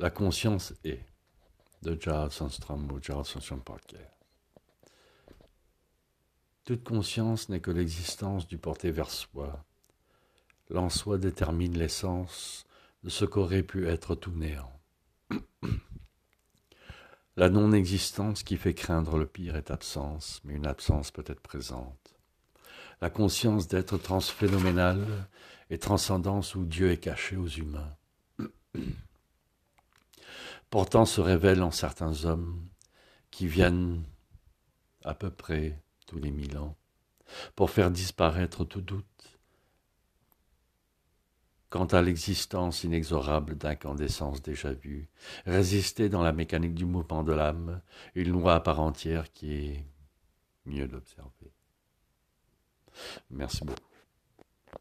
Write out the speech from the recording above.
La conscience est de Charles Sandstrom ou Charles Sandstrom Parker. Toute conscience n'est que l'existence du porté vers soi. L'en soi détermine l'essence de ce qu'aurait pu être tout néant. La non-existence qui fait craindre le pire est absence, mais une absence peut être présente. La conscience d'être transphénoménale et transcendance où Dieu est caché aux humains. Pourtant se révèle en certains hommes qui viennent à peu près tous les mille ans pour faire disparaître tout doute quant à l'existence inexorable d'incandescence déjà vue, résister dans la mécanique du mouvement de l'âme, une loi à part entière qui est mieux d'observer. Merci beaucoup.